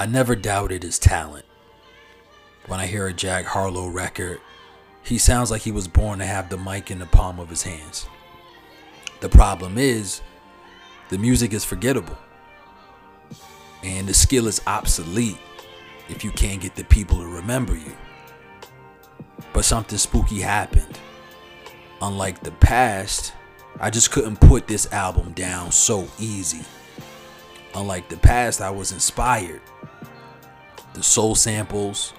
I never doubted his talent. When I hear a Jack Harlow record, he sounds like he was born to have the mic in the palm of his hands. The problem is, the music is forgettable. And the skill is obsolete if you can't get the people to remember you. But something spooky happened. Unlike the past, I just couldn't put this album down so easy. Unlike the past, I was inspired. The soul samples,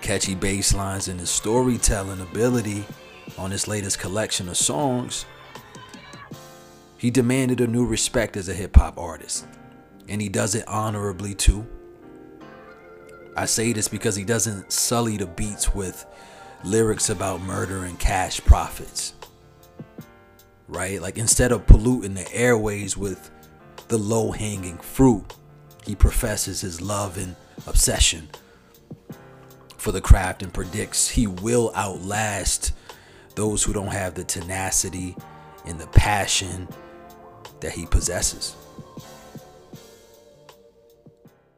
catchy bass lines, and the storytelling ability on his latest collection of songs, he demanded a new respect as a hip hop artist. And he does it honorably too. I say this because he doesn't sully the beats with lyrics about murder and cash profits. Right? Like instead of polluting the airways with the low hanging fruit, he professes his love and obsession for the craft and predicts he will outlast those who don't have the tenacity and the passion that he possesses.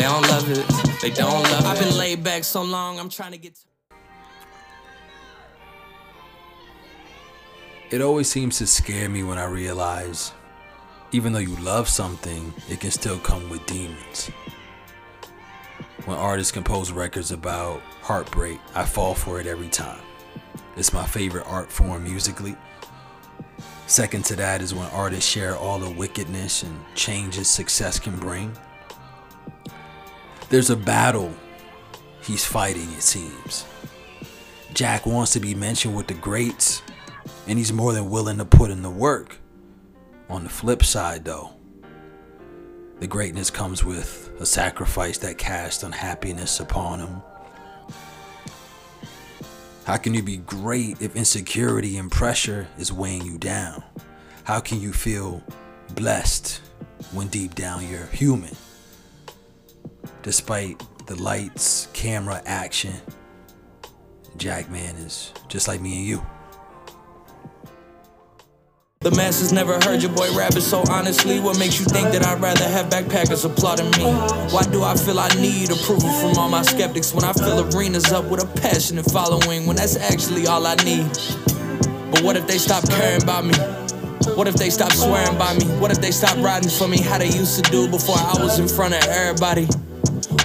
They don't love it. They don't love it. I've been laid back so long, I'm trying to get. It always seems to scare me when I realize even though you love something, it can still come with demons. When artists compose records about heartbreak, I fall for it every time. It's my favorite art form musically. Second to that is when artists share all the wickedness and changes success can bring. There's a battle he's fighting, it seems. Jack wants to be mentioned with the greats, and he's more than willing to put in the work. On the flip side, though, the greatness comes with a sacrifice that casts unhappiness upon him. How can you be great if insecurity and pressure is weighing you down? How can you feel blessed when deep down you're human? Despite the lights, camera, action, Jackman is just like me and you. The masses never heard your boy rapping, so honestly, what makes you think that I'd rather have backpackers applauding me? Why do I feel I need approval from all my skeptics when I fill arenas up with a passionate following when that's actually all I need? But what if they stop caring about me? What if they stop swearing by me? What if they stop riding for me how they used to do before I was in front of everybody?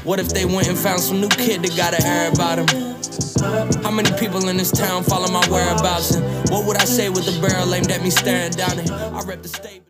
What if they went and found some new kid that got to air about him? How many people in this town follow my whereabouts? And what would I say with the barrel aimed at me staring down it? I rep the state.